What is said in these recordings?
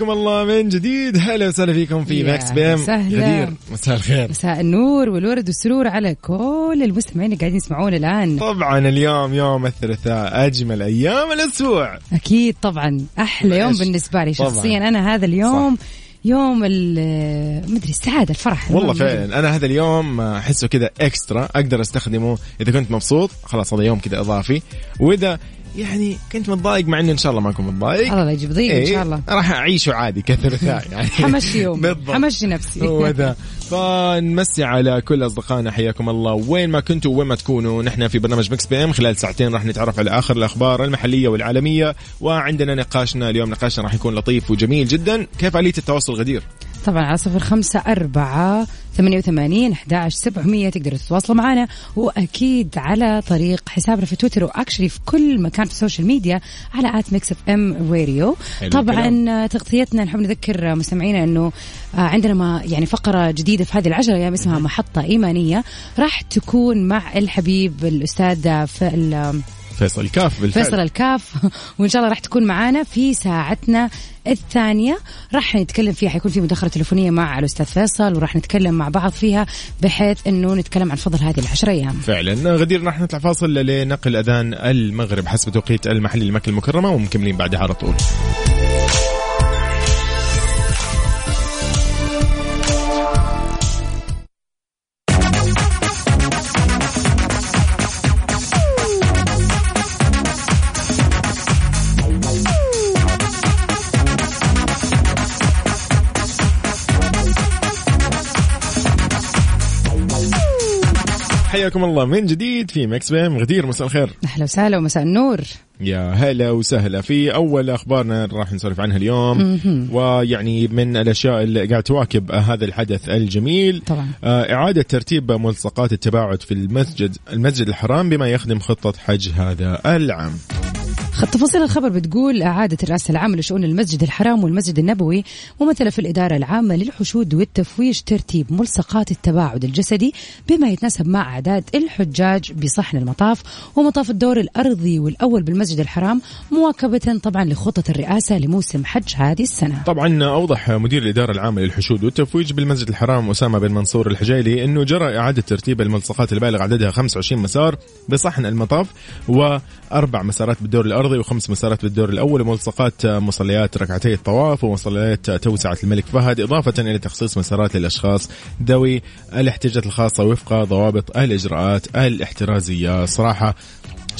حياكم الله من جديد. هلا وسهلا فيكم في Mix PM. غدير. مساء الخير. مساء النور والورد والسرور على كل المستمعين اللي قاعدين يسمعونا الآن. طبعا اليوم يوم الثلاثاء أجمل أيام الأسبوع. أكيد طبعا أحلى يوم إيش؟ بالنسبة لي طبعاً. شخصيا. أنا هذا اليوم يوم ال- مدري السعادة الفرح. والله المهم. فعلا. أنا هذا اليوم أحسه كذا extra أقدر أستخدمه إذا كنت مبسوط. خلاص هذا يوم كذا إضافي. وإذا يعني كنت متضايق مع إني إن شاء الله ما أكون متضايق. الله لا يجيب ضيق إن إيه، شاء الله. راح أعيشه عادي كثلاثاء يعني حمشي يوم بالضبط. حمشي نفسي. هو ذا. فنمسي على كل أصدقائنا حياكم الله. وين ما كنتوا وين ما تكونوا نحن في برنامج Mix PM خلال ساعتين راح نتعرف على آخر الأخبار المحلية والعالمية. وعندنا نقاشنا. اليوم نقاشنا راح يكون لطيف وجميل جدا. كيف آلية التواصل غدير؟ طبعا على صفر خمسة أربعة ثمانية وثمانين أحداش سبعمية تقدروا تتواصلوا معنا. وأكيد على طريق حسابنا في تويتر و actually في كل مكان في ال social media على at Mix FM Radio طبعا تغطيتنا نحب نذكر مستمعينا أنه آه، عندنا ما يعني فقرة جديدة في هذه العشرة أيام اسمها محطة إيمانية راح تكون مع الحبيب الأستاذ في فيصل كاف بالفعل. فيصل الكاف. وإن شاء الله راح تكون معانا في ساعتنا الثانية. راح نتكلم فيها حيكون في مداخلة تليفونية مع الأستاذ فيصل وراح نتكلم مع بعض فيها بحيث أنه نتكلم عن فضل هذه العشر أيام. فعلا. غدير راح نطلع فاصل لنقل أذان المغرب حسب توقيت المحلي لمكة المكرمة ومكملين بعدها على طول. حياكم الله من جديد في مكس بيم غدير مساء الخير. أهلا وسهلا ومساء النور. يا هلا وسهلا. في أول أخبارنا راح نسولف عنها اليوم. ويعني من الأشياء اللي قاعد تواكب هذا الحدث الجميل طبعا. آه، إعادة ترتيب ملصقات التباعد في المسجد المسجد الحرام بما يخدم خطة حج هذا العام. تفاصيل الخبر بتقول إعادة الرئاسة العامة لشؤون المسجد الحرام والمسجد النبوي ممثلة في الإدارة العامة للحشود والتفويج ترتيب ملصقات التباعد الجسدي بما يتناسب مع أعداد الحجاج بصحن المطاف ومطاف الدور الأرضي والأول بالمسجد الحرام مواكبة طبعا لخطة الرئاسة لموسم حج هذه السنة. طبعا أوضح مدير الإدارة العامة للحشود والتفويج بالمسجد الحرام أسامة بن منصور الحجيلي إنه جرى إعادة ترتيب الملصقات البالغ عددها 25 مسار بصحن المطاف وأربع مسارات بالدور الارضي وخمس مسارات بالدور الأول وملصقات مصليات ركعتي الطواف ومصليات توسعة الملك فهد إضافة إلى تخصيص مسارات للأشخاص ذوي الاحتياجات الخاصة وفق ضوابط الإجراءات الاحترازية. صراحة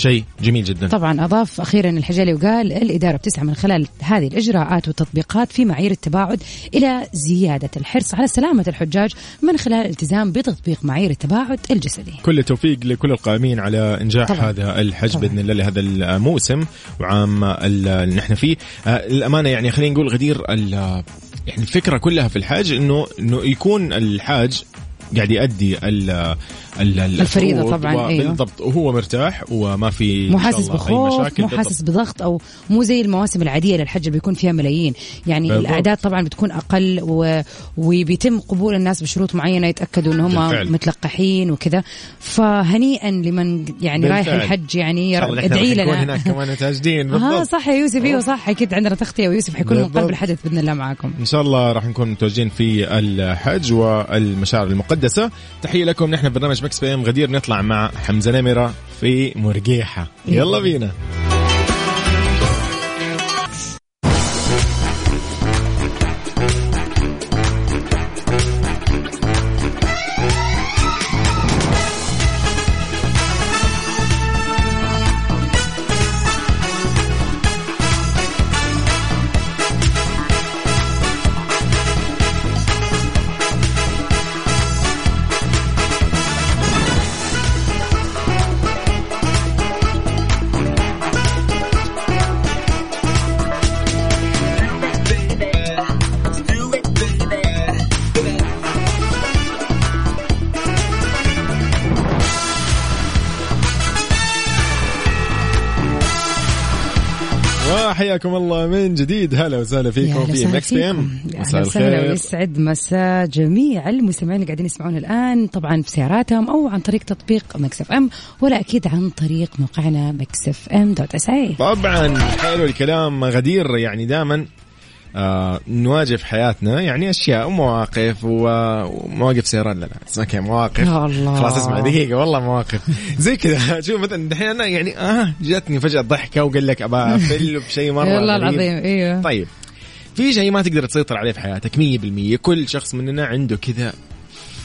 شيء جميل جدا طبعا أضاف أخيرا الحجالي وقال الإدارة بتسعى من خلال هذه الإجراءات والتطبيقات في معايير التباعد إلى زيادة الحرص على سلامة الحجاج من خلال الالتزام بتطبيق معايير التباعد الجسدي كل التوفيق لكل القائمين على إنجاح طبعاً. هذا الحج طبعاً. بإذن الله لهذا الموسم وعام ال- اللي نحن فيه آه، الامانه يعني خلينا نقول غدير يعني الفكرة كلها في الحج انه إنه يكون الحاج قاعد يؤدي ال ال- ال- الفريضة الفروض طبعاً، أيوه. بالضبط وهو مرتاح وما في مو حاسس بخوف مو. حاسس بضغط أو مو زي المواسم العادية للحج اللي بيكون فيها ملايين يعني بالضبط. الأعداد طبعا بتكون أقل و... وبيتم قبول الناس بشروط معينة يتأكدوا ان هم. متلقحين وكذا فهنيئا لمن يعني رايح بالفعل. الحج يعني ادعي لنا هناك كمان متواجدين آه بالضبط صح يا يوسف أيوه صح أكيد عندنا تغطية ويوسف حيكون من قلب بالضبط. الحدث بإذن الله معاكم إن شاء الله راح نكون متواجدين في الحج والمشاعر المقدسة تحية لكم نحن برنامج Mix PM غدير نطلع مع حمزة نمرة في مرجيحة يلا بينا. جديد. هلا وسهلا فيكم في Mix PM مساء الخير. ويسعد مساء جميع المستمعين اللي قاعدين يسمعونا الآن طبعا في سياراتهم أو عن طريق تطبيق Mix FM ولا أكيد عن طريق موقعنا Mix FM dot S A. طبعا. حلو الكلام. غدير يعني دائما آه نواجه في حياتنا يعني أشياء ومواقف ومواقف سيران لا لا اسمها كذا مواقف. يا الله. خلاص اسمع دقيقة والله مواقف. زي كذا. شوف مثلا دحين أنا يعني آه جاتني فجأة ضحكة وقال لك ابى افل بشيء مرة والله العظيم أيوه طيب. في شيء ما تقدر تسيطر عليه في حياتك 100% كل شخص مننا عنده كذا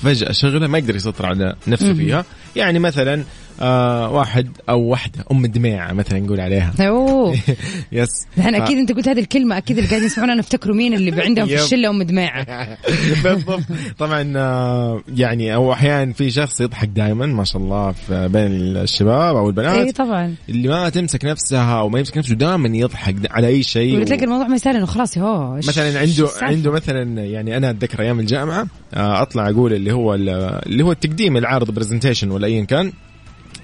فجأة شغلة ما يقدر يسيطر على نفسه فيها. يعني مثلا آه واحد أو واحدة أم دميعه مثلا نقول عليها. أوه. يس الحين أكيد أنت قلت هذه الكلمة أكيد اللي قاعدين يسمعونا نفتكروا مين اللي عندهم في الشلة أم دميعه بالضبط. طبعا آه يعني أو أحيانا في شخص يضحك دائما ما شاء الله في بين الشباب أو البنات. اي طبعا. اللي ما تمسك نفسها أو ما يمسك نفسه دائما يضحك على أي شيء وتلاقي الموضوع ما يسال إنه خلاص هو مثلا عنده عنده مثلا يعني أنا أتذكر أيام الجامعة آه، أطلع أقول اللي هو اللي هو التقديم العرض presentation ولا ايا كان.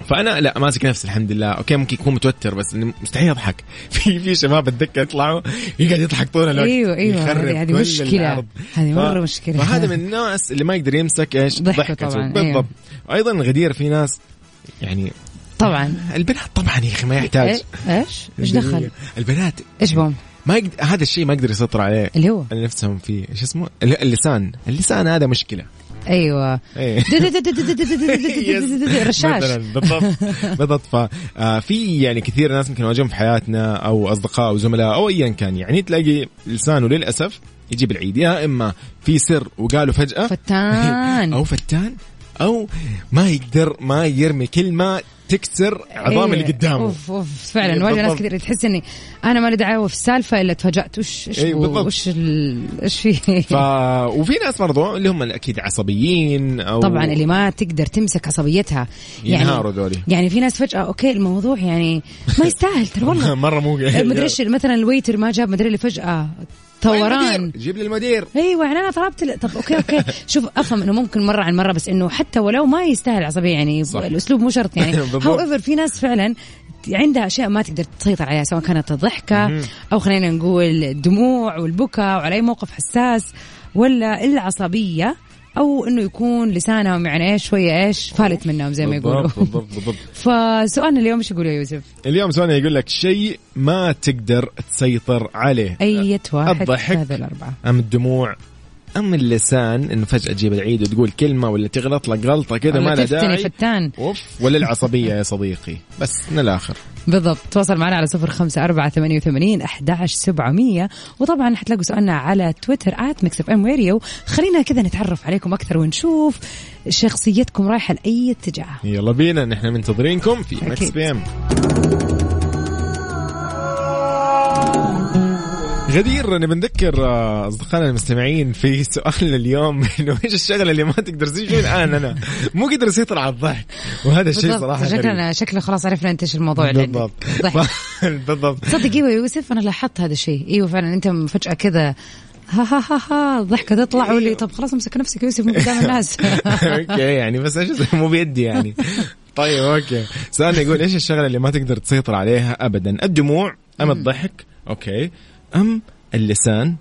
فأنا لا ماسك نفسي الحمد لله. أوكي ممكن يكون متوتر بس مستحيل أضحك. في في شباب اتذكر يطلعوا يقعد يضحك طول الوقت. أيوه أيوه هذه مشكلة. هذه مرة ف... مشكلة. فهذا من الناس اللي ما يقدر يمسك إيش؟ ضحكته طبعا بالضبط. أيوه. أيضا غدير في ناس يعني طبعا. البنات طبعا يا أخي ما يحتاج. إيش؟ إيش دخل؟ البنات. إيش بهم؟ ما يقدر هذا الشيء ما يقدر يسيطر عليه. اللي هو؟ اللي نفسهم فيه. إيش اسمه؟ اللسان. اللسان هذا مشكلة. أيوه رشاش بالضبط بالضبط ففي يعني كثير ناس ممكن نواجههم في حياتنا أو اصدقاء أو زملاء أو ايا كان يعني تلاقي لسانه للاسف يجيب العيد يا اما في سر وقالوا فجاه فتان أو فتان أو ما يقدر ما يرمي كلمة تكسر عظام اللي قدامه. أوف أوف فعلا. واجد ناس كثير تحس إني أنا مالي دعوة في السالفة إلا تفاجأت. وش إيش أيه وش إيش في؟ ف... وفي ناس برضو اللي هم أكيد عصبيين أو طبعا اللي ما تقدر تمسك عصبيتها. يعني ينهاروا ذولي. يعني في ناس فجأة okay الموضوع يعني ما يستاهل ترى والله. مرة مو مدري إيش مثلا ال waiter ما جاب مدري اللي فجأة ثوران جيب لي المدير. أيوه يعني أنا طلبت طب okay okay. شوف أفهم إنه ممكن مرة عن مرة بس إنه حتى ولو ما يستاهل عصبية يعني صح. الأسلوب مو شرط يعني. however في ناس فعلا عندها أشياء ما تقدر تسيطر عليها سواء كانت الضحكة أو خلينا نقول الدموع والبكاء وعلى أي موقف حساس ولا العصبية أو إنه يكون لسانهم يعني إيش شوية إيش فالت منهم زي ما يقولوا. بالضبط بالضبط. فسؤالنا اليوم إيش يقول يا يوسف؟ اليوم سؤالنا يقول لك شيء ما تقدر تسيطر عليه. أي واحد الضحك هذا الأربعة. أم الدموع؟ أم اللسان إنه فجأة تجيب العيد وتقول كلمة ولا تغلط لك غلطة كذا ما لها داعي. فتان. أوف. ولا العصبيه يا صديقي. بس من الآخر. بالضبط. تواصل معنا على صفر خمسة أربعة ثمانية وثمانين أحد سبعمية. وطبعا حتلاقوا سؤالنا على تويتر at Mix FM Radio خلينا كذا نتعرف عليكم أكثر ونشوف شخصيتكم رايحة لأي اتجاه. يلا بينا. نحن منتظرينكم في Mix PM. غدير نبي نذكر آه، أصدقائنا المستمعين في سؤالنا اليوم إنه إيش الشغلة اللي ما تقدر تسوي الآن؟ أنا مو قادر اسيطر على الضحك. وهذا الشيء صراحة شكلنا شكله خلاص عرفنا إنت إيش الموضوع بالضبط. بالضبط. صدق أيوه يوسف أنا لاحظت هذا الشيء. أيوه فعلا أنت فجأة كذا ها ها ها ها الضحكة تطلع ولي طب خلاص امسك نفسك يوسف من قدام الناس. okay يعني بس إيش مو بيدي يعني. طيب okay. سؤالنا يقول إيش الشغلة اللي ما تقدر تسيطر عليها ابدا؟ الدموع أم الضحك؟ okay. أم اللسان؟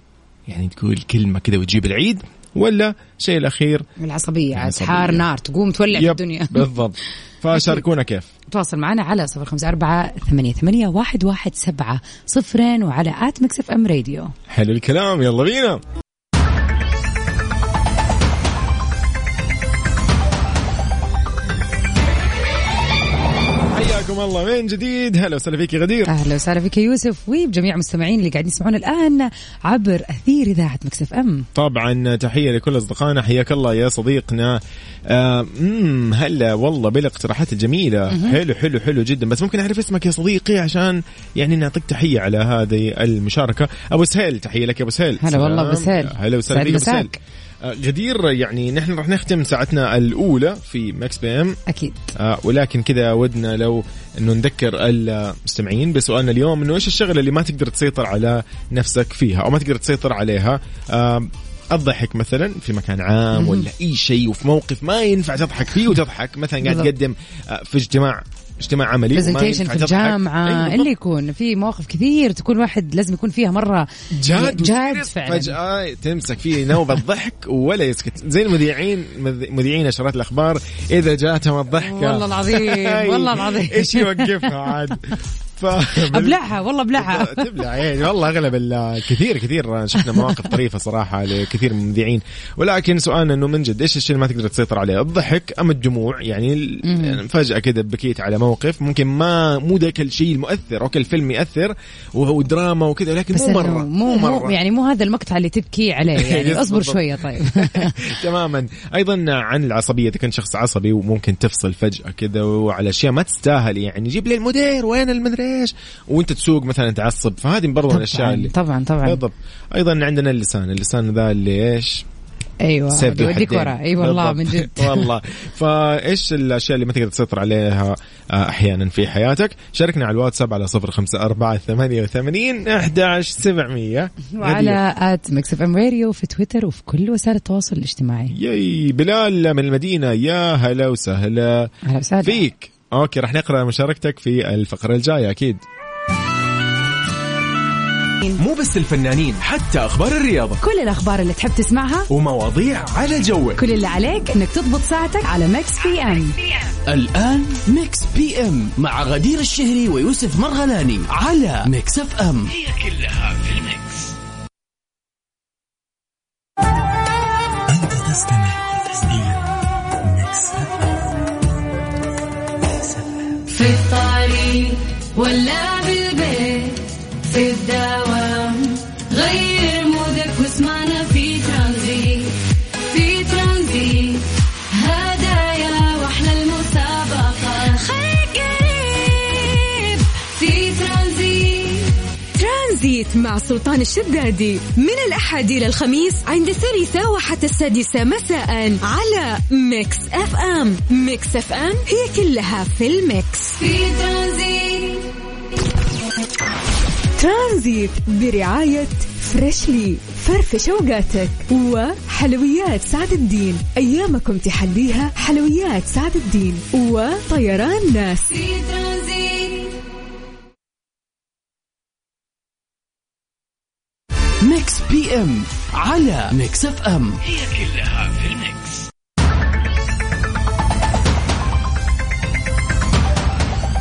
يعني تقول كلمة كذا وتجيب العيد ولا شيء الأخير؟ العصبية عاد حار نار تقوم تولع في الدنيا. بالضبط. فشاركونا كيف. تواصل معنا على صفر خمسة أربعة ثمانية, ثمانية واحد, واحد سبعة صفرين وعلى آت مكسف أم راديو. حلو الكلام يلا بينا. الله. من جديد؟ هلا وسهلا فيك غدير. أهلا وسهلا فيك يوسف وبجميع المستمعين اللي قاعدين يسمعونا الآن عبر أثير إذاعة Mix FM. طبعا تحية لكل أصدقائنا. حياك الله يا صديقنا. آه هلا والله بالاقتراحات الجميلة. حلو حلو حلو جدا. بس ممكن أعرف اسمك يا صديقي عشان يعني نعطيك تحية على هذه المشاركة. أبو سهيل تحية لك يا أبو سهيل. هلا والله أبو سهيل. هلا وسهلا فيك أبو سهيل. آه، غدير يعني نحن راح نختم ساعتنا الأولى في Mix PM. أكيد. آه ولكن كذا ودنا لو إنه نذكر المستمعين بسؤالنا اليوم إنه إيش الشغلة اللي ما تقدر تسيطر على نفسك فيها أو ما تقدر تسيطر عليها؟ آه الضحك مثلا في مكان عام ولا أي شيء وفي موقف ما ينفع تضحك فيه وتضحك مثلا قاعد تقدم آه، في اجتماع اجتماع عملي برزنتيشن في تضحك. الجامعة أيوة. اللي يكون في مواقف كثير تكون واحد لازم يكون فيها مرة جاد جاد. فعلا فجأة تمسك فيه نوبة ضحك ولا يسكت زي المذيعين مذ- مذيعين نشرات الأخبار إذا جاتهم الضحكة والله العظيم والله العظيم إيش يوقفها عاد ف... أبلعها والله أبلعها. تبلع يعني والله أغلب كثير كثير شفنا مواقف طريفة صراحة لكثير من المذيعين. ولكن سؤالنا إنه من جد إيش الشيء اللي ما تقدر تسيطر عليه؟ الضحك أم الدموع يعني يعني فجأة كذا بكيت على موقف ممكن ما مو ذاك الشيء المؤثر okay الفيلم يأثر وهو دراما وكذا لكن مو مرة مو مو يعني مو هذا المقطع اللي تبكي عليه يعني أصبر. شوية طيب. تماما. أيضا عن العصبية إذا كنت شخص عصبي وممكن تفصل فجأة كذا وعلى أشياء ما تستاهل يعني جيب لي المدير وين المدير؟ إيش وانت تسوق مثلا تعصب فهذه برضو من الأشياء اللي طبعا طبعا. بالضبط. أيضا عندنا اللسان اللسان ذا اللي إيش؟ أيوه يوديك. ورا اي والله من. جد. والله. فإيش الأشياء اللي ما تقدر تسيطر عليها آه، أحيانا في حياتك؟ شاركنا على الواتساب على صفر خمسة أربعة ثمانية وثمانين أحداش سبعمية. وعلى at Mix FM Radio في تويتر وفي كل وسائل التواصل الاجتماعي. ياي بلال من المدينة. يا هلا وسهلا أهلا وسهلا. فيك. okay راح نقرأ مشاركتك في الفقرة الجاية أكيد. مو بس الفنانين حتى أخبار الرياضة. كل الأخبار اللي تحب تسمعها ومواضيع على جوك. كل اللي عليك إنك تضبط ساعتك على Mix PM الآن Mix PM مع غدير الشهري ويوسف مرغلاني على Mix FM في مع سلطان الشدادي من الأحد إلى الخميس عند الثالثة وحتى السادسة مساء على Mix FM. Mix FM هي كلها في ال mix. في ترانزيت. ترانزيت برعاية Freshly. فرفش اوقاتك وحلويات سعد الدين. أيامكم تحليها حلويات سعد الدين. وطيران ناس. في PM على Mix FM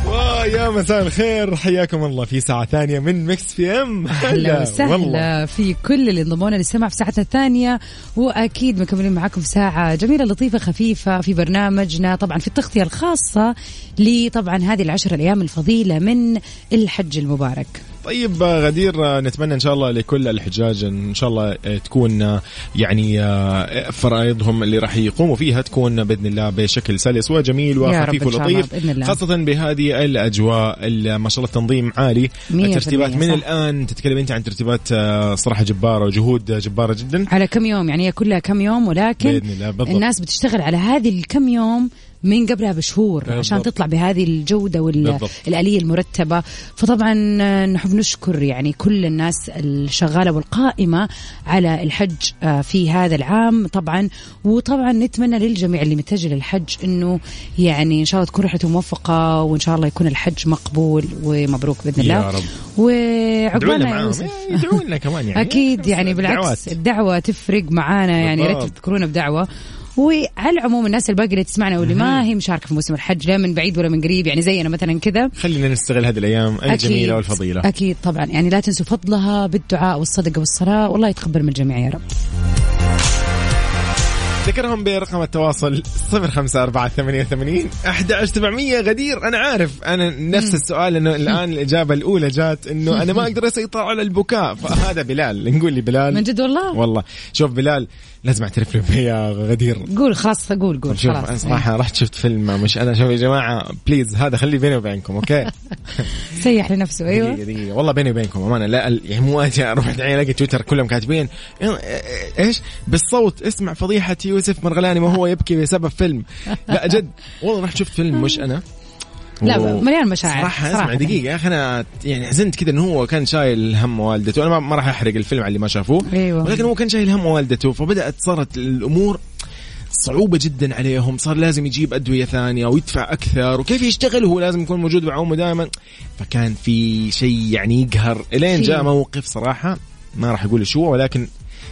ويا مساء الخير. حياكم الله في ساعة ثانية من Mix PM أهلا وسهلا في كل اللي انضمونا للسمع في ساعتنا الثانية وأكيد مكملين معاكم في ساعة جميلة لطيفة خفيفة في برنامجنا طبعا في التغطية الخاصة لطبعا هذه العشر الأيام الفضيلة من الحج المبارك. طيب آه، غدير آه، نتمنى إن شاء الله لكل الحجاج إن شاء الله آه، تكون يعني فرائضهم اللي راح يقوموا فيها تكون بإذن الله بشكل سلس وجميل وخفيف ولطيف. خاصة بهذه الأجواء اللي ما شاء الله التنظيم عالي المية، من صح. الآن تتكلم أنت عن ترتيبات صراحة جبارة وجهود جبارة جدا على كم يوم يعني هي كلها كم يوم ولكن بإذن الله، بالضبط. الناس بتشتغل على هذه الكم يوم من قبلها بشهور بالضبط. عشان تطلع بهذه الجودة بالضبط. والآلية المرتبة فطبعا نحب نشكر يعني كل الناس الشغالة والقائمة على الحج آه، في هذا العام طبعا وطبعا نتمنى للجميع اللي متجه للحج إنه يعني إن شاء الله تكون رحلته موفقة وإن شاء الله يكون الحج مقبول ومبروك بإذن يا الله رب. وعقبالنا يا يوسف. إيه، يدعوا لنا كمان يعني أكيد يعني بالعكس. الدعوة تفرق معانا يعني لا بالضبط. تذكرونا بدعوة وعلى العموم الناس الباقيه اللي تسمعنا واللي ما هي مشاركة في موسم الحج لا من بعيد ولا من قريب يعني زينا مثلا كذا. خلينا نستغل هذه الأيام الجميلة والفضيلة. أكيد طبعا. يعني لا تنسوا فضلها بالدعاء والصدقه والصلاة. والله يتقبل من الجميع يا رب. ذكرهم برقم التواصل 05488 11700 غدير أنا عارف. أنا نفس السؤال إنه الآن الإجابة الأولى جات إنه أنا ما أقدر أسيطر على البكاء. فهذا بلال. نقول لي بلال من جد والله؟ والله. شوف بلال لازم اعترف له يا غدير. قول خلاص قول قول شوف خلاص. أنا صراحة رحت شفت فيلم مش أنا. شوف يا جماعة please هذا خلي بيني وبينكم okay؟ سيح لنفسه أيوه. دقيقة دقيقة. والله بيني وبينكم أمانة. لا يعني مو أجي أروح الحين ألاقي تويتر كلهم كاتبين إيه- إيش؟ بالصوت. اسمع فضيحة يوسف مرغلاني وهو يبكي بسبب فيلم. لا جد. والله رحت شفت فيلم مش أنا. لا و- مليان مشاعر صراحة اسمع صراحة. دقيقة يا أخي أنا يعني حزنت كذا إنه هو كان شايل هم والدته. أنا ما- راح أحرق الفيلم على اللي ما شافوه أيوة. ولكن هو كان شايل هم والدته فبدأت صارت الأمور صعوبة جدا عليهم. صار لازم يجيب أدوية ثانية ويدفع أكثر وكيف يشتغل وهو لازم يكون موجود مع أمه دائما. فكان في شيء يعني يقهر. إلين جاء موقف صراحة ما راح أقول شو ولكن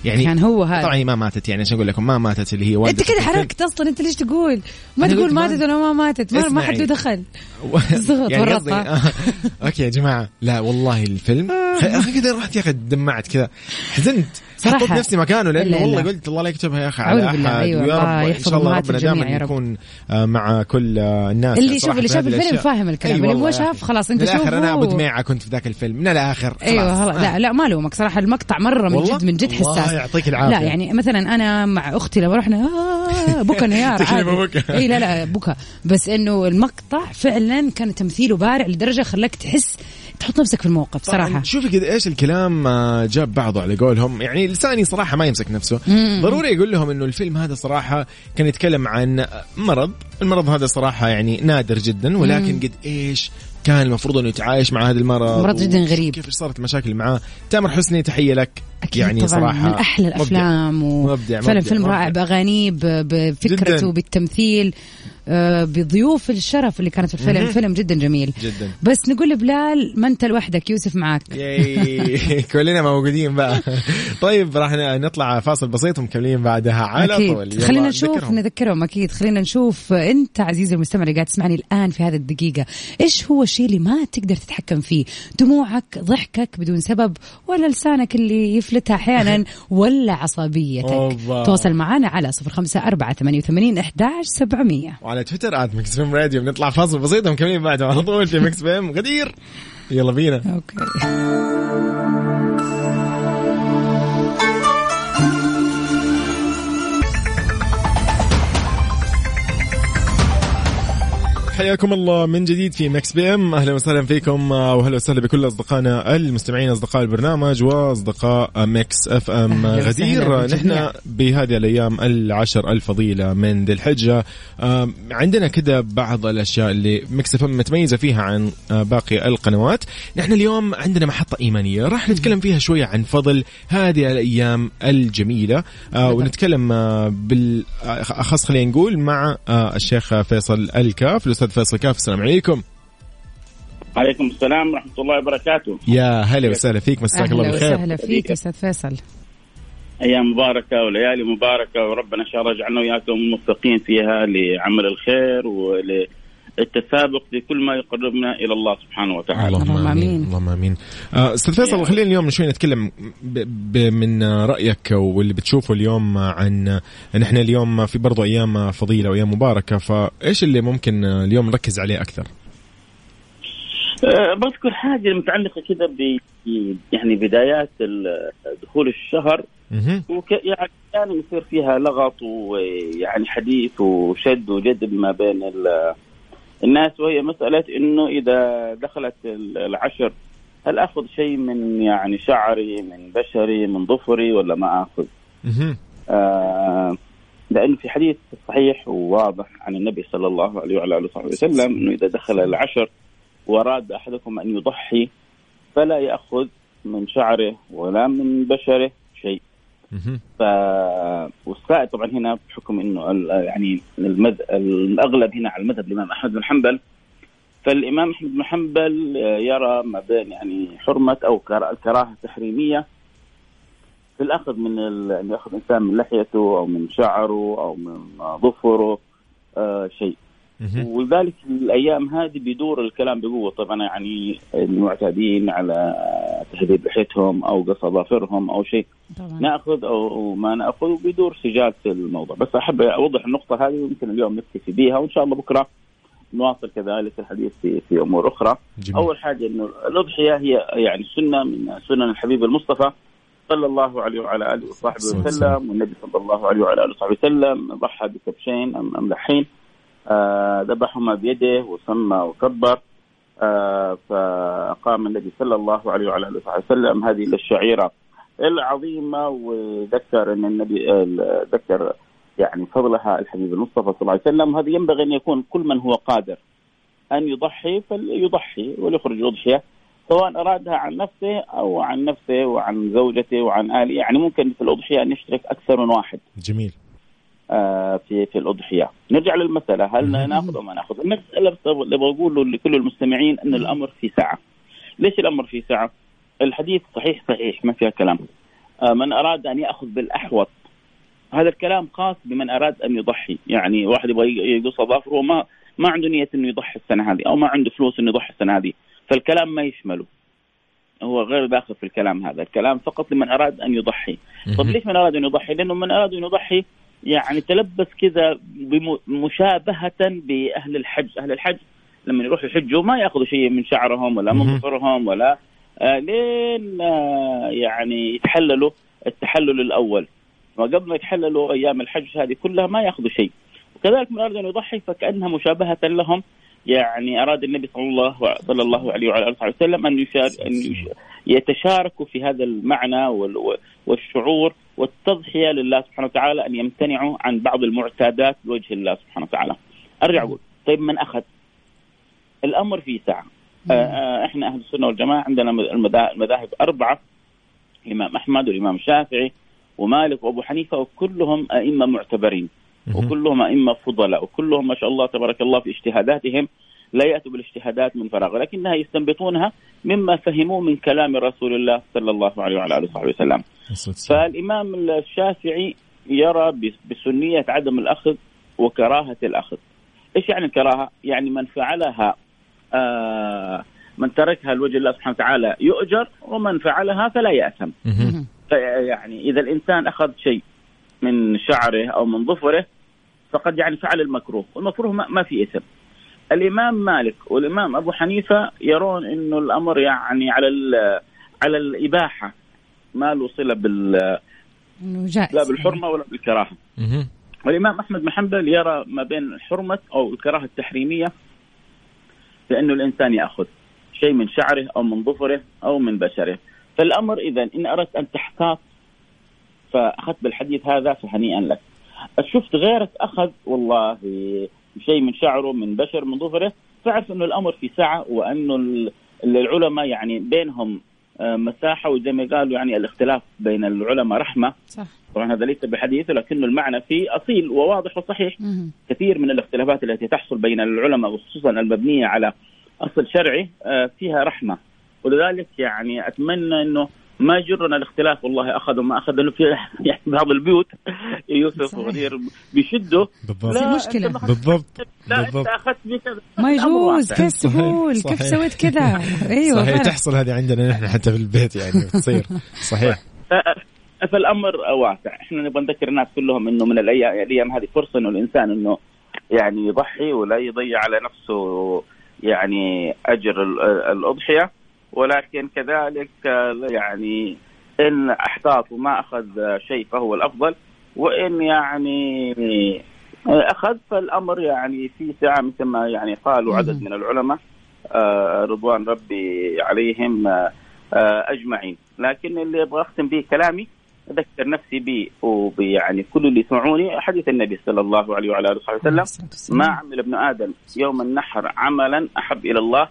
يعني كان هو هذا. طبعا هي ما ماتت يعني عشان أقول لكم ما ماتت اللي هي والدة أنت كذا. حركت أصلا أنت ليش تقول ما تقول ماتت ولا ما ماتت ما, ما حد. له دخل زغط يعني. قصدي آه، أوكي يا جماعة لا والله الفيلم كذا رحت يا أخي دمعت كذا حزنت صراحة. حطيت نفسي مكانه لأنه لا، والله. قلت الله لا يكتبها يا أخي على أحد أيوة، ويا الله رب إن شاء الله ربنا دائما. يكون آه، مع كل آه، الناس اللي يشوف- اللي شاف الفيلم. فاهم الكلام، أي اللي مو شاف. خلاص من الآخر شوفه أنا ابو دميعه كنت في ذاك الفيلم من الآخر أيوه خلاص. خلاص لا لا ما لومك صراحة المقطع مرة من؟ جد من جد الله حساس يعطيك العافية. لا يعني مثلا أنا مع أختي لما رحنا آه بكى بكى. إي لا لا بكى بس إنه المقطع فعلا كان تمثيله بارع لدرجة خلاك تحس تحط نفسك في الموقف صراحة شوفي كذا إيش الكلام جاب بعضه على قولهم يعني لساني صراحة ما يمسك نفسه مم. ضروري أقول لهم إنه الفيلم هذا صراحة كان يتكلم عن مرض المرض هذا صراحة يعني نادر جدا ولكن قد إيش كان المفروض إنه يتعايش مع هذا المرض مرض جداً غريب. كيف صارت المشاكل معاه تامر حسني تحية لك أكيد يعني طبعا صراحة من أحلى مبدع. الأفلام مبدع، وفعلا مبدع، فيلم مبدع. رائع بأغانيه بفكرته. بالتمثيل بضيوف الشرف اللي كانت في الفيلم. فيلم جدا جميل. جدا. بس نقول لبلال ما انت لوحدك يوسف معك ياي. كلنا موجودين بقى. طيب راح نطلع فاصل بسيط ومكملين بعدها على طول. أكيد يلا خلينا نشوف نذكرهم. نذكرهم أكيد. خلينا نشوف أنت عزيزي المستمع اللي قاعد تسمعني الآن في هذه الدقيقة. إيش هو الشيء اللي ما تقدر تتحكم فيه؟ دموعك ضحكك بدون سبب ولا لسانك اللي يفلت أحيانا ولا عصبيتك. تواصل معنا على صفر خمسة أربعة ثمانية وثمانين وعلى تويتر at Mix FM Radio بنطلع فاصل بسيط ومكملين بعده على طول في Mix FM غدير. يلا بينا. okay. حياكم الله من جديد في Mix PM أهلا وسهلا فيكم آه، واهلا وسهلا بكل أصدقائنا المستمعين أصدقاء البرنامج وأصدقاء Mix FM غدير. نحن بهذه الأيام العشر الفضيلة من ذي الحجة. عندنا كده بعض الأشياء اللي Mix FM متميزة فيها عن آه، باقي القنوات. نحن اليوم عندنا محطة إيمانية راح نتكلم فيها شوية عن فضل هذه الأيام الجميلة آه، ونتكلم بالاخص خلينا نقول مع الشيخ فيصل الكاف الأستاذ فيصل كاف السلام عليكم. عليكم السلام ورحمة الله وبركاته. يا هلا وسهلا فيك مساك الله أهلا بالخير. وسهلا فيك أستاذ فيصل. أيام مباركة وليالي مباركة وربنا إن شاء الله يجعلنا وإياكم موفقين فيها لعمل الخير وللتسابق لكل ما يقربنا إلى الله سبحانه وتعالى اللهم آمين. اللهم آمين آه، أستاذ فيصل خلينا اليوم شوي نتكلم ب ب من رأيك واللي بتشوفه اليوم عن نحن اليوم في برضو أيام فضيلة وأيام مباركة فإيش اللي ممكن اليوم نركز عليه أكثر؟ أه بذكر حاجة متعلقة كده ب يعني بدايات دخول الشهر. وك يعني كان يصير فيها لغط ويعني حديث وشد وجذب ما بين ال- الناس وهي مسألة إنه إذا دخلت ال- العشر هل آخذ شيء من يعني شعري من بشري من ظفري ولا ما؟ مهم. آه لأنه في حديث صحيح وواضح عن النبي صلى الله عليه وعلى آله وصحبه وسلم أنه إذا دخل العشر وأراد أحدكم أن يضحي فلا يأخذ من شعره ولا من بشره. ف والسائد طبعا هنا بحكم إنه يعني المذ... الأغلب هنا على المذهب الإمام أحمد بن حنبل فالإمام أحمد بن حنبل آه، يرى ما بين يعني حرمة أو كرا- الكراهه التحريميه في الأخذ من ال... ان يأخذ انسان من لحيته أو من شعره أو من ظفره آه شيء. ولذلك الأيام هذه بيدور الكلام بقوة. طبعا يعني المعتادين على تهذيب لحيتهم أو قص أظافرهم أو شيء طبعا. نأخذ أو ما نأخذ وبيدور سجال في الموضوع. بس أحب أوضح النقطة هذه ويمكن اليوم نكتفي بها وإن شاء الله بكرة نواصل كذلك الحديث في في أمور أخرى. جميل. أول حاجة إنه الأضحية هي يعني سنة من سنن الحبيب المصطفى صلى الله عليه وعلى آله وصحبه وسلم والنبي صلى الله عليه وعلى آله وصحبه وسلم ضحى بكبشين ام املحين آه، ذبحهما بيده وسمى وكبر. آه، فقام النبي صلى الله عليه وعلى آله وصحبه وسلم هذه الشعيره العظيمة وذكر أن النبي آه، ذكر يعني فضلها الحبيب المصطفى صلى الله عليه وسلم. هذا ينبغي أن يكون كل من هو قادر أن يضحي فليضحي وليخرج الاضحيه سواء أرادها عن نفسه أو عن نفسه وعن زوجته وعن أهله. يعني ممكن في الأضحية أن يشترك أكثر من واحد. جميل. آه، في في الأضحية. نرجع للمسألة هل ناخذ أو ما ناخذ؟ المسألة اللي بقوله لكل المستمعين أن الأمر في سعة. ليش الأمر في سعة؟ الحديث صحيح صحيح ما فيها كلام. آه، من أراد أن يأخذ بالأحوط هذا الكلام خاص بمن أراد أن يضحي، يعني واحد يبغى يقص اظافره وما ما عنده نية إنه يضحي السنة هذه أو ما عنده فلوس إنه يضحي السنة هذه، فالكلام ما يشمله. هو غير داخل في الكلام هذا، الكلام فقط لمن أراد أن يضحي. طب ليش من أراد أن يضحي؟ لأنه من أراد أن يضحي يعني تلبس كذا مشابهه بأهل الحج، أهل الحج لما يروحوا يحجوا ما يأخذوا شيء من شعرهم ولا من. ظفرهم ولا آه لين آه يعني يتحللوا التحلل الأول. وقبل ما يتحللوا أيام الحج هذه كلها ما يأخذوا شيء. وكذلك من اراد أن يضحي فكأنها مشابهة لهم يعني أراد النبي صلى الله صلى الله عليه وعلى آله وسلم أن يشار أن يتشاركوا في هذا المعنى وال- والشعور والتضحية لله سبحانه وتعالى أن يمتنعوا عن بعض المعتادات لوجه الله سبحانه وتعالى. أرجع أقول طيب من أخذ؟ الأمر في سعه. آه، آه، إحنا أهل السنة والجماعة عندنا المذا- المذاهب أربعة الإمام أحمد والإمام الشافعي ومالك وأبو حنيفة وكلهم أئمة معتبرين. وكلهم أئمة فضلاء وكلهم ما شاء الله تبارك الله في اجتهاداتهم لا يأتوا بالاجتهادات من فراغ ولكنها يستنبطونها مما فهموه من كلام رسول الله صلى الله عليه وعلى آله وصحبه وسلم. فالإمام الشافعي يرى بس- بسنية عدم الأخذ وكراهة الأخذ. إيش يعني الكراهة؟ يعني من فعلها آه من تركها لوجه الله سبحانه وتعالى يؤجر ومن فعلها فلا يأثم. مهم. يعني إذا الإنسان أخذ شيء من شعره أو من ظفره فقد يعني فعل المكروه والمكروه ما, ما في إثم. الإمام مالك والإمام أبو حنيفة يرون إنه الأمر يعني على ال- على الإباحة ما له صلة بال لا بالحرمة ولا بالكراهة. مهم. والامام أحمد بن حنبل يرى ما بين الحرمة أو الكراهة التحريمية لأنه الإنسان يأخذ شيء من شعره أو من ظفره أو من بشره. فالأمر اذا إن أردت أن تحتاط فأخذت بالحديث هذا فهنيئا لك. شفت غيرك اخذ والله شيء من شعره من بشر من ظفره. فاعرف إنه الأمر في سعه وإنه ال- العلماء يعني بينهم آه، مساحة وزي ما قالوا يعني الاختلاف بين العلماء رحمة. صح. طبعا هذا ليس بحديث لكنه المعنى فيه أصيل وواضح وصحيح. مهم. كثير من الاختلافات التي تحصل بين العلماء وخصوصا المبنية على أصل شرعي آه، فيها رحمة. ولذلك يعني أتمنى إنه ما يجرنا الاختلاف والله أخذ وما أخذ. لأنه في يعني بعض البيوت يوسف. وغدير بيشدوا بالضبط. في لا، ما أخذت- بالضبط. لا أنت بالضبط. أخذت بكذا. ما يجوز. كيف تقول. كيف سويت كذا؟ أيوه صحيح. تحصل هذه عندنا نحن حتى في البيت يعني تصير صحيح. فالأمر واسع إحنا نبغى نذكر الناس كلهم إنه من الأيام الأيام هذه فرصة إنه الإنسان إنه يعني يضحي ولا يضيع على نفسه يعني أجر ال- الأضحية. ولكن كذلك آه، يعني إن أحتاط وما أخذ آه، شيء فهو الأفضل. وإن يعني آه، أخذ فالأمر يعني في سعة مثل ما يعني قالوا عدد من العلماء رضوان ربي عليهم أجمعين. لكن اللي أبغى اختم به كلامي أذكر نفسي به ويعني كل اللي يسمعوني حديث النبي صلى الله عليه وعلى آله وصحبه وسلم. ما عمل ابن آدم يوم النحر عملا أحب إلى الله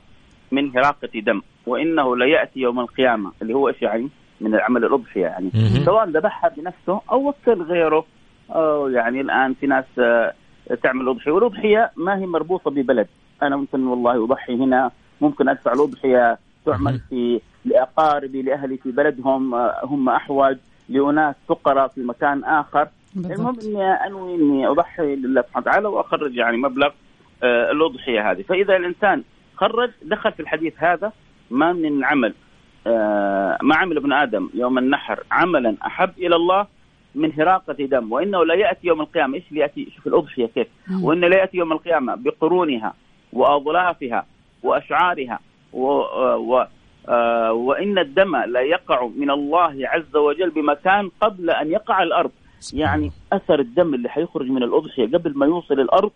من هراقة دم وإنه ليأتي يوم القيامة اللي هو إيش يعني؟ من العمل الأضحية يعني. سواء ذبحها بنفسه أو وكل غيره. أو يعني الآن في ناس آه، تعمل أضحية والأضحية ما هي مربوطة ببلد. أنا ممكن والله أضحي هنا ممكن أدفع الأضحية تعمل في لأقاربي لأهلي في بلدهم آه، هم احوج لأناس فقراء في مكان آخر. المهم إني أنوي إني أضحي لله سبحانه وتعالى وأخرج يعني مبلغ آه، الأضحية هذه، فإذا الإنسان خرج دخل في الحديث هذا ما من عمل آه، ما عمل ابن آدم يوم النحر عملا أحب إلى الله من هراقة دم وإنه لا يأتي يوم القيامة. إيش اللي يأتي؟ شوف الأضحية كيف. وإنه لا يأتي يوم القيامة بقرونها وأظلافها وأشعارها و, و آه، وإن الدم لا يقع من الله عز وجل بمكان قبل أن يقع الأرض. يعني أثر الدم اللي حيخرج من الأضحية قبل ما يوصل الأرض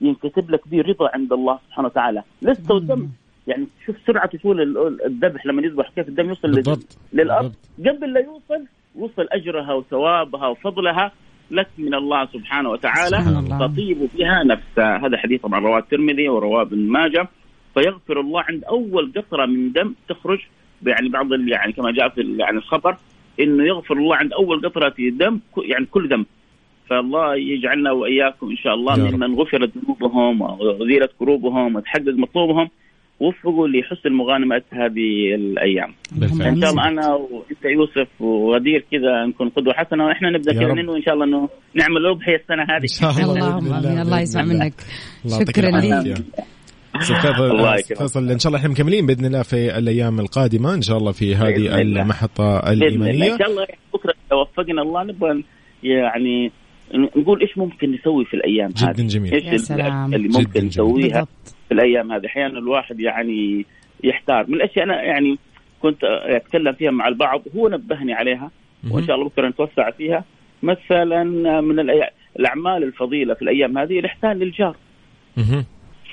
ينكتب لك به رضا عند الله سبحانه وتعالى. لسه الدم يعني شوف سرعة وصول ال- الذبح لما يذبح كيف الدم يوصل بالضبط. للأرض. بالضبط. قبل لا يوصل وصل أجرها وثوابها وفضلها لك من الله سبحانه وتعالى. سبحان. تطيب بها نفسها هذا حديث طبعا رواه الترمذي ورواه ابن ماجه. فيغفر الله عند أول قطرة من دم تخرج يعني بعض يعني كما جاء في يعني الخبر إنه يغفر الله عند أول قطرة دم يعني كل ذنب فالله يجعلنا وإياكم إن شاء الله. ممن غفرت ذنوبهم وأزيلت كروبهم وتحقق مطلوبهم وفقوا لحسن مغانمه هذه الأيام. بالفعل. إن شاء الله أنا وأنت يوسف وغدير كذا نكون قدوة حسنة وإحنا نبدأ كذا. منه وان شاء الله إنه نعمل أضحية السنة هذه. إن شاء الله اللهم آمين الله يسمع. منك شكرا. لك فيصل إن شاء الله إحنا مكملين بإذن الله في الأيام القادمة إن شاء الله في هذه. المحطة الإيمانية إن شاء الله بكره لو وفقنا الله نبغى يعني نقول إيش ممكن نسوي في الأيام جداً هذه؟ جميل. إيش يا سلام. اللي جداً ممكن جميل. نسويها بالضبط. في الأيام هذه؟ أحيانا الواحد يعني يحتار. من الأشياء أنا يعني كنت أتكلم فيها مع البعض هو نبهني عليها وإن شاء الله بكرة نتوسع فيها. مثلا من الأعمال الفضيلة في الأيام هذه الإحسان للجار.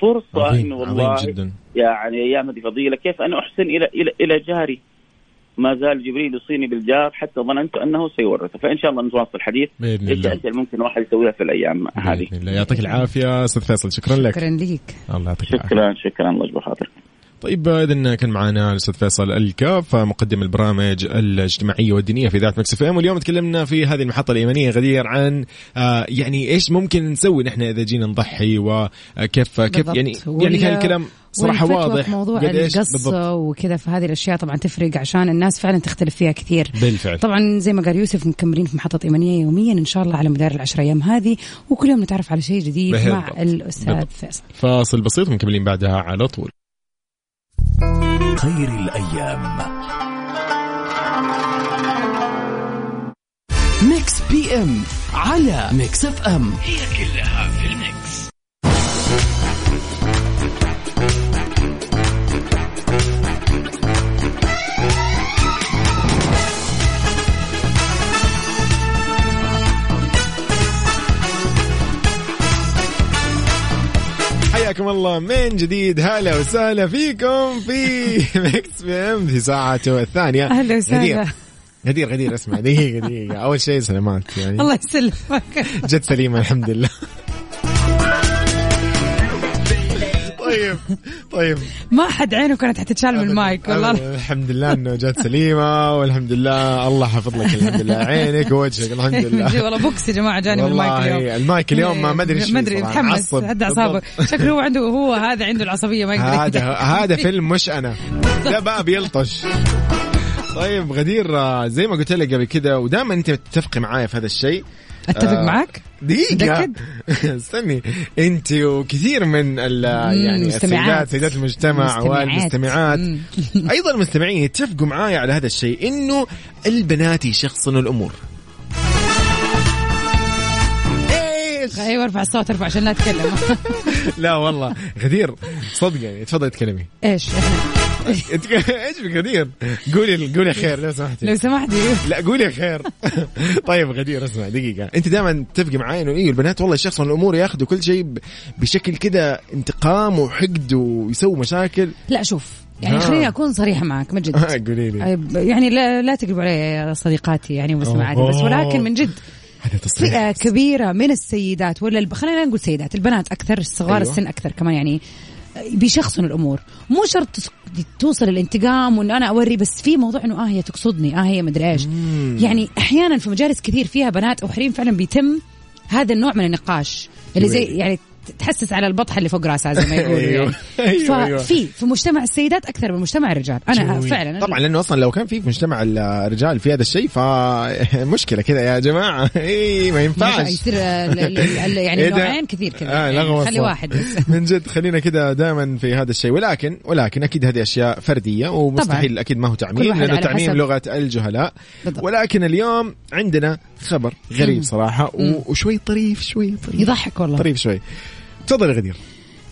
فرصة إنه والله عظيم جدا. يعني أيام هذه فضيلة كيف أنا أحسن إلى إلى إلى جاري؟ ما زال جبريل يوصيني بالجار حتى ظننت أنه سيورثه. فإن شاء الله نتواصل الحديث. بإذن إيش الله. اللي ممكن الواحد يسويها في الأيام هذه. باذن الله. يعطيك العافية أستاذ فيصل. شكرا لك. شكرا لك. الله يعطيك العافية. شكرا شكرا الله يجبر خاطرك طيب إذا كان معنا الأستاذ فيصل الكاف مقدم البرامج الاجتماعية والدينية في ذات Mix FM. واليوم تكلمنا في هذه المحطة الايمانيه غدير عن آه يعني إيش ممكن نسوي نحن إذا جينا نضحي وكيف كيف. يعني يعني كان الكلام صراحة واضح موضوع قديش. القص بالضبط. وكذا فهذه الأشياء طبعا تفرق عشان الناس فعلا تختلف فيها كثير. بالفعل. طبعا زي ما قال يوسف مكملين في محطة إيمانية يوميا إن شاء الله على مدار العشر أيام هذه وكل يوم نتعرف على شيء جديد. مع بالضبط. فيصل. فاصل بسيط ومكملين بعدها على طول. خير الأيام. Mix PM على Mix FM. هي كلها في ال mix. حياكم الله من جديد. هلا وسهلا فيكم في Mix PM في ساعته الثانية. أهلا وسهلا. غدير. غدير اسمع دقيقة دقيقة. أول شيء سلامات يعني. الله يسلمك. جت سليمة الحمد لله. طيب. ما حد عينه كانت حتتشال من المايك والله. الحمد لله إنه جت سليمة والحمد لله الله حفظ لك الحمد لله. عينك ووجهك الحمد لله. والله box يا جماعة جاني من المايك اليوم. المايك اليوم ما أدري إيش ما أدري. متحمس. هدى أعصابه. شكله هو عنده هو هذا عنده العصبية ما يقدر هذا هذا فيلم مش أنا. ده بقى بيلطش. طيب غدير آه، زي ما قلت لك قبل كده ودائما أنت تتفقي معايا في هذا الشيء. أتفق آه، معك دقيقة؟ استني. أنت وكثير من ال يعني. السيدات سيدات المجتمع مستمعات. والمستمعات. أيضا المستمعين يتفقوا معايا على هذا الشيء إنه البنات يشخصنوا الأمور. إيش؟ أيوه ارفع الصوت ارفع عشان لا أتكلم. لا والله غدير صدق يعني تفضلي تكلمي. إيش؟ إحنا. إيش بك غدير قولي قولي خير لو سمحتي لو سمحت لا قولي خير طيب غدير اسمع دقيقة أنت دائما تتفقي معي إنه إيه البنات والله يشخصن الأمور ياخذوا كل شيء بشكل كده انتقام وحقد ويسووا مشاكل لا شوف يعني آه. خليني أكون صريحة معك من جد قولي لي أي- يعني لا لا تقلبوا علي يا صديقاتي يعني ومستمعاتي بس. ولكن من جد فئة كبيرة من السيدات ولا الب... خلينا نقول سيدات البنات أكثر الصغار. أيوة. السن أكثر كمان يعني بيشخصنوا الأمور. مو شرط توصل الانتقام وان أنا أوري بس في موضوع إنه آه هي تقصدني آه هي مدري إيش. يعني أحيانا في مجالس كثير فيها بنات أو حريم فعلا بيتم هذا النوع من النقاش. اللي زي يعني تحسس على البطحه اللي فوق راسها زي ما يقولوا. يعني أيوة، أيوة. ففي في مجتمع السيدات أكثر من مجتمع الرجال أنا. فعلا طبعا لأنه أصلا لو كان في مجتمع الرجال في هذا الشيء فمشكله كذا يا جماعة إي ما ينفعش يصير يعني إيه؟ نوعين كثير كذا آه يعني خلي صح. واحد بس من جد خلينا كده دائما في هذا الشيء ولكن ولكن أكيد هذه أشياء فردية ومستحيل طبعاً. أكيد ما هو تعميم لأنه تعميم. لغة الجهلاء بالضبط. ولكن اليوم عندنا خبر غريب صراحة وشوي طريف شوي طريف يضحك والله طريف شوي تفضل يا غدير.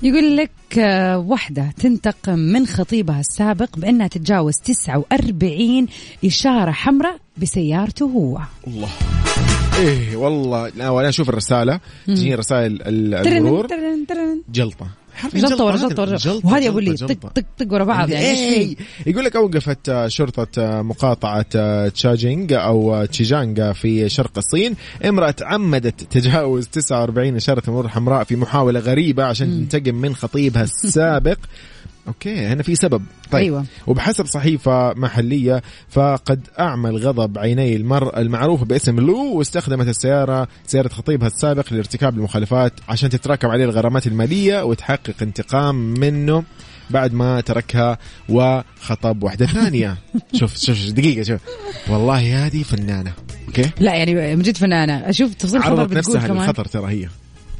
يقول لك آه، وحدة تنتقم من خطيبها السابق بأنها تتجاوز 49 إشارة حمراء بسيارته هو. الله. إيه والله ولا أشوف الرسالة. تجيني رسائل المرور ترن ترن جلطة ورا. جلطة ورا جلطة وهذه أقول لي طق. طق طق ورا بعض يعني إيه. في؟ يقول لك اوقفت شرطة آه، مقاطعة آه، تشاجينج أو آه، تشيجانغ في شرق الصين امرأة تعمدت تجاوز 49 اشاره مرور حمراء في محاولة غريبة عشان تنتقم من خطيبها السابق okay هنا في سبب. طيب أيوة. وبحسب صحيفة محلية فقد اعمى غضب عيني المرأة المعروفة باسم لو واستخدمت السيارة سيارة خطيبها السابق لارتكاب المخالفات عشان تتراكم عليه الغرامات المالية وتحقق انتقام منه بعد ما تركها وخطب واحدة ثانية. شوف شوف دقيقة شوف. والله هذه فنانة أوكي؟ لا يعني من جد فنانة. أشوف الخبر عرضت بتقول نفسها كمان. للخطر ترى هي.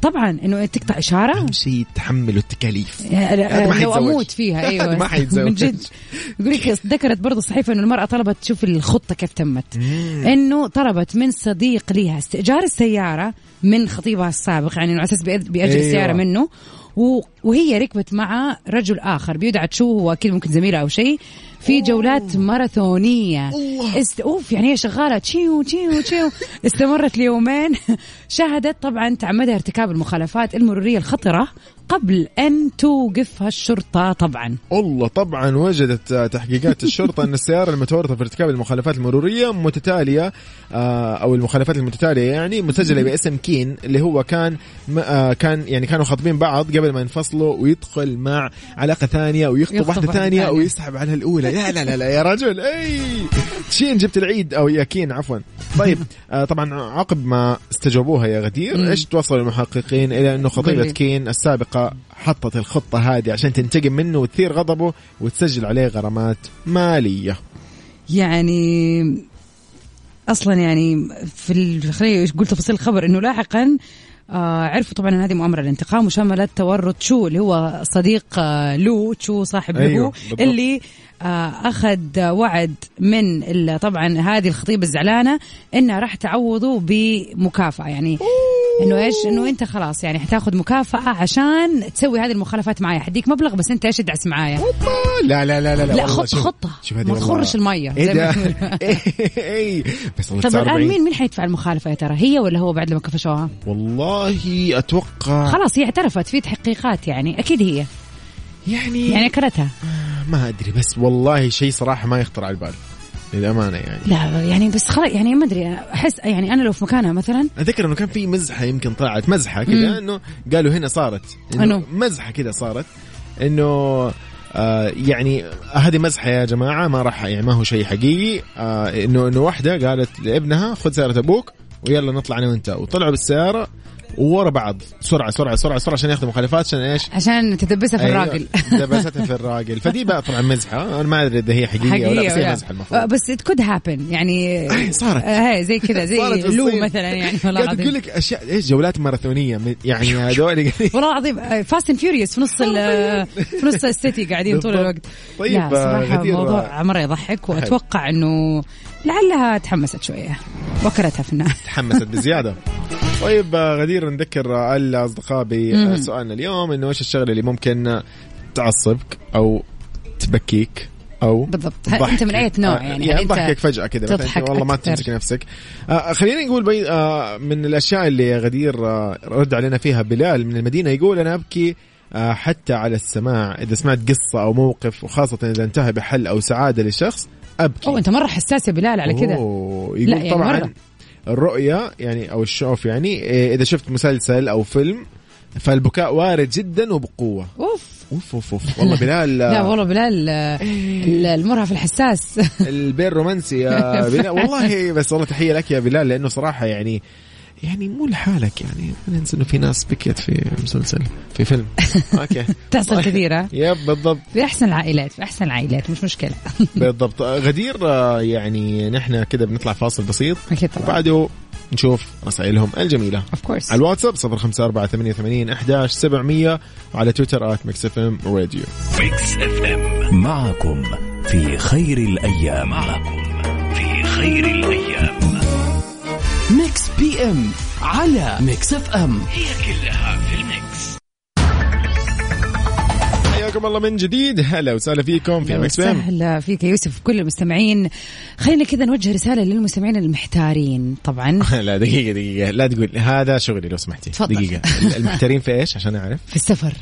طبعا إنه تقطع إشارة أهم شيء تحمل التكاليف يعني ما لو. أموت فيها أيوه ما حيتزوج. من جد يقول لك ذكرت برضه الصحيفه إنه المرأة طلبت تشوف الخطة كيف تمت إنه طلبت من صديق لها استئجار السيارة من خطيبها السابق يعني إنه على أساس بيأجر أيوة. السيارة منه و- وهي ركبت مع رجل آخر بيدعى تشو هو أكيد ممكن زميله أو شيء في جولات ماراثونية. است... أوف يعني هي شغالة تشيو تشيو تشيو. استمرت ليومين. شهدت طبعا تعمدها ارتكاب المخالفات المرورية الخطرة قبل أن توقفها الشرطه طبعا. والله طبعا وجدت تحقيقات الشرطة أن السيارة المتورطه في ارتكاب المخالفات المرورية متتالية آه، أو المخالفات المتتالية يعني مسجله باسم كين اللي هو كان آه، كان يعني كانوا خاطبين بعض قبل ما ينفصلوا ويدخل مع علاقة ثانية ويخطب يخطب واحدة ثانية ثانية. ويسحب على الأولى. لا لا لا, لا يا رجل أي. شين جبت العيد؟ أو يا كين عفوا. طيب آه، طبعا عقب ما استجوبوها يا غدير إيش توصل المحققين إلى أنه خطيبة. كين السابقة حطت الخطة هذه عشان تنتقم منه وتثير غضبه وتسجل عليه غرامات مالية؟ يعني أصلا يعني في خليني قلت تفاصيل الخبر إنه لاحقا عرفوا طبعا إن هذه مؤامرة للانتقام وشملت تورط شو اللي هو صديق آه لو شو صاحب أيوه بالضبط. اللي آه أخذ وعد من طبعا هذه الخطيبة الزعلانة إنها راح تعوضه بمكافأة. يعني إنه إيش؟ إنه أنت خلاص يعني حتاخذ مكافأة عشان تسوي هذه المخالفات معايا. حديك مبلغ بس أنت إيش ادعس معايا؟ لا لا لا لا لا خط هذه ما تخرش المية إيه زي ده؟ ما يقولوا. إيه، بس طب الآن 49 مين مين حيدفع المخالفة يا ترى؟ هي ولا هو بعد لما كفشوها؟ والله أتوقع خلاص هي اعترفت في تحقيقات يعني أكيد هي. يعني, يعني اكلتها ما أدري بس والله شيء صراحة ما يخطر على البال للأمانة يعني. لا يعني بس خلاص يعني ما أدري أحس يعني أنا لو في مكانها مثلا اتذكر إنه كان في مزحة يمكن طلعت مزحة كذا إنه قالوا هنا صارت؟ إنه مزحة كذا صارت إنه آه يعني هذه مزحة يا جماعة ما راح يعني ما هو شيء حقيقي آه إنه إنه واحدة قالت لابنها خذ سيارة أبوك ويلا نطلع أنا وأنت. وطلعوا بالسيارة ورا بعض. سرعة سرعة سرعة سرعة عشان ياخذوا مخالفات عشان إيش؟ عشان تدبسها في أيوة، الراجل. دبستها في الراجل. فدي بقى طبعا مزحة. أنا ما أدري إذا هي حقيقية, ولا بس هي مزحة آه، المفروض. بس it could happen. يعني صارت. آه، هي زي كذا زي لو. مثلا يعني والله قاعد تقول العظيم لك أشياء إيش جولات ماراثونية؟ يعني هذول والله العظيم Fast and Furious في نص ال- في نص ال city قاعدين طول. الوقت. طيب، لا صراحة غدير، موضوع مره يضحك وأتوقع إنه لعلها تحمست شوية. وكلتها في النهاية. تحمست بزيادة. طيب آه، غدير نذكر آه، الاصدقاء بسؤالنا اليوم إنه إيش الشغلة اللي ممكن آه، تعصبك أو تبكيك أو بالضبط. تضحك. أنت من أي نوع آه، يعني يعني تضحكك فجأة كذا تضحك والله ما؟ تمسك نفسك. آه خلينا نقول بي آه من الأشياء اللي غدير آه رد علينا فيها بلال من المدينة يقول أنا أبكي آه حتى على السماع. إذا سمعت قصة أو موقف وخاصة إذا انتهى بحل أو سعادة لشخص أبكي. أوه أنت مرة حساس يا بلال على كذا. يقول لا، يعني طبعا مرة. الرؤية يعني أو الشوف يعني إيه، إذا شفت مسلسل أو فيلم فالبكاء وارد جدا وبقوة. أوف. أوف أوف أوف. والله بلال لا والله بلال المرهف الحساس. البين رومانسي يا بلال. والله بس والله تحية لك يا بلال لأنه صراحة يعني يعني مو لحالك يعني. ما ننسى انه في ناس بكت في مسلسل في فيلم. okay. تحصل كثيرة yep بالضبط. في أحسن العائلات في أحسن العائلات مش مشكلة. بالضبط. غدير آه، يعني نحن كده بنطلع فاصل بسيط. أكيد طبعا. وبعده نشوف رسائلهم الجميلة. of course على الواتساب 05488 11700 وعلى تويتر at Mix FM Radio. Mix FM. معكم في خير الأيام. معكم في خير الأيام. Mix PM على Mix FM هي كلها في ال mix. حياكم الله من جديد. هلا وسهلا فيكم في Mix PM سهلا فيك يا يوسف كل المستمعين. خلينا كذا نوجه رسالة للمستمعين المحتارين طبعا. لا دقيقة دقيقة. لا تقول هذا شغلي لو سمحتي. تفضل. دقيقة. المحتارين في إيش؟ عشان أعرف؟ في السفر.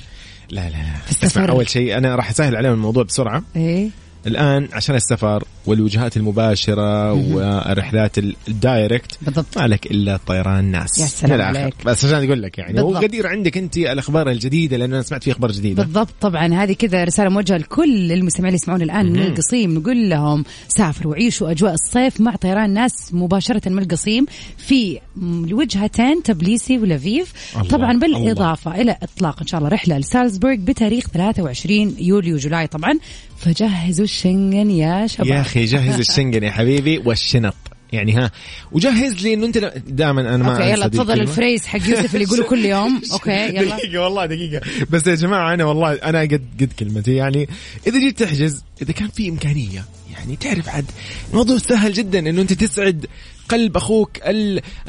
لا لا. لا السفر. اسمع أول شيء أنا راح أسهل عليهم الموضوع بسرعة. إيه. الآن عشان السفر والوجهات المباشرة والرحلات ال- الدايركت بالضبط. ما لك إلا طيران ناس. يا سلام. عليك. بس عشان أقول لك يعني بالضبط. وغدير عندك أنت الأخبار الجديدة لأنه أنا سمعت في أخبار جديدة. بالضبط طبعا. هذه كذا رسالة موجهة لكل المستمعين اللي يسمعون الآن من القصيم. نقول لهم سافروا وعيشوا أجواء الصيف مع طيران ناس مباشرة من القصيم في الوجهتين تبليسي ولافيف يلا، طبعا بالإضافة إلى إطلاق إن شاء الله رحلة لسالزبورغ بتاريخ 23 يوليو July طبعا. فجهزوا الشنغن يا شباب. يا أخي جهز الشنغن يا حبيبي والشنط. يعني ها وجهز لي إنه أنت دائما أنا ما okay يلا تفضل الكلمة. ال phrase حق يوسف اللي يقوله كل يوم. okay يلا. دقيقة والله دقيقة. بس يا جماعة أنا والله أنا قد قد كلمتي. يعني إذا جيت تحجز إذا كان في إمكانية يعني تعرف عاد الموضوع سهل جدا إنه أنت تسعد قلب أخوك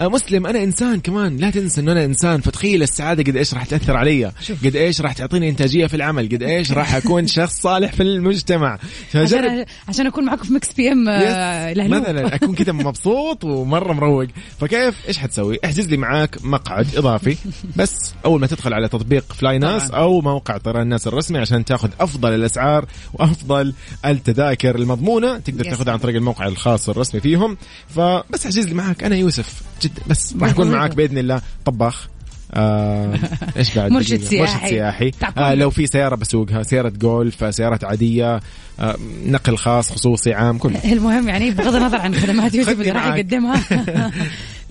المسلم. أنا إنسان كمان. لا تنسى إنه أنا إنسان. فتخيل السعادة قد إيش راح تأثر علي. قد إيش راح تعطيني إنتاجية في العمل. قد إيش راح أكون شخص صالح في المجتمع. عشان عشان أكون معكم في Mix PM آه،. مثلا أكون كذا مبسوط ومرة مروق. فكيف؟ إيش حتسوي؟ احجز لي معاك مقعد إضافي. بس أول ما تدخل على تطبيق flynas. أو موقع طيران الناس الرسمي عشان تاخذ أفضل الأسعار وأفضل التذاكر المضمونة. تقدر. تاخذها عن طريق الموقع الخاص الرسمي فيهم. فبس لي معاك أنا يوسف جد بس راح اكون معاك بإذن الله طباخ آه إيش بعد مرشد. سياحي. مرشد سياحي. آه لو في سيارة بسوقها سيارة جولف سيارات عادية آه نقل خاص خصوصي عام كله المهم يعني بغض النظر عن خدمات يوسف اللي راح. يقدمها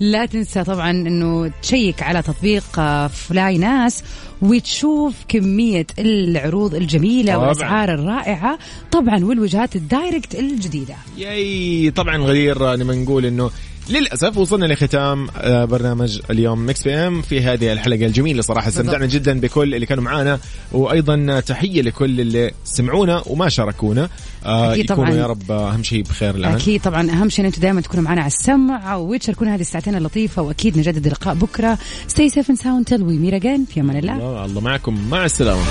لا تنسى طبعا إنه تشيك على تطبيق آه، flynas وتشوف كمية العروض الجميلة طبعاً. والأسعار الرائعة طبعا والوجهات ال direct الجديدة ياي طبعا غدير آه، نبغى نقول إنه للأسف وصلنا لختام آه، برنامج اليوم Mix PM في هذه الحلقة الجميلة صراحة. استمتعنا جدا بكل اللي كانوا معانا وأيضا تحية لكل اللي سمعونا وما شاركونا. آه، يكونوا طبعاً. يا رب أهم شيء بخير الان أكيد طبعا. أهم شيء أن أنتم دائما تكونوا معنا على السمع وتشاركونا هذه الساعتين اللطيفة وأكيد نجدد اللقاء safe and sound till we meet again. في الله. الله الله معكم. مع السلامة.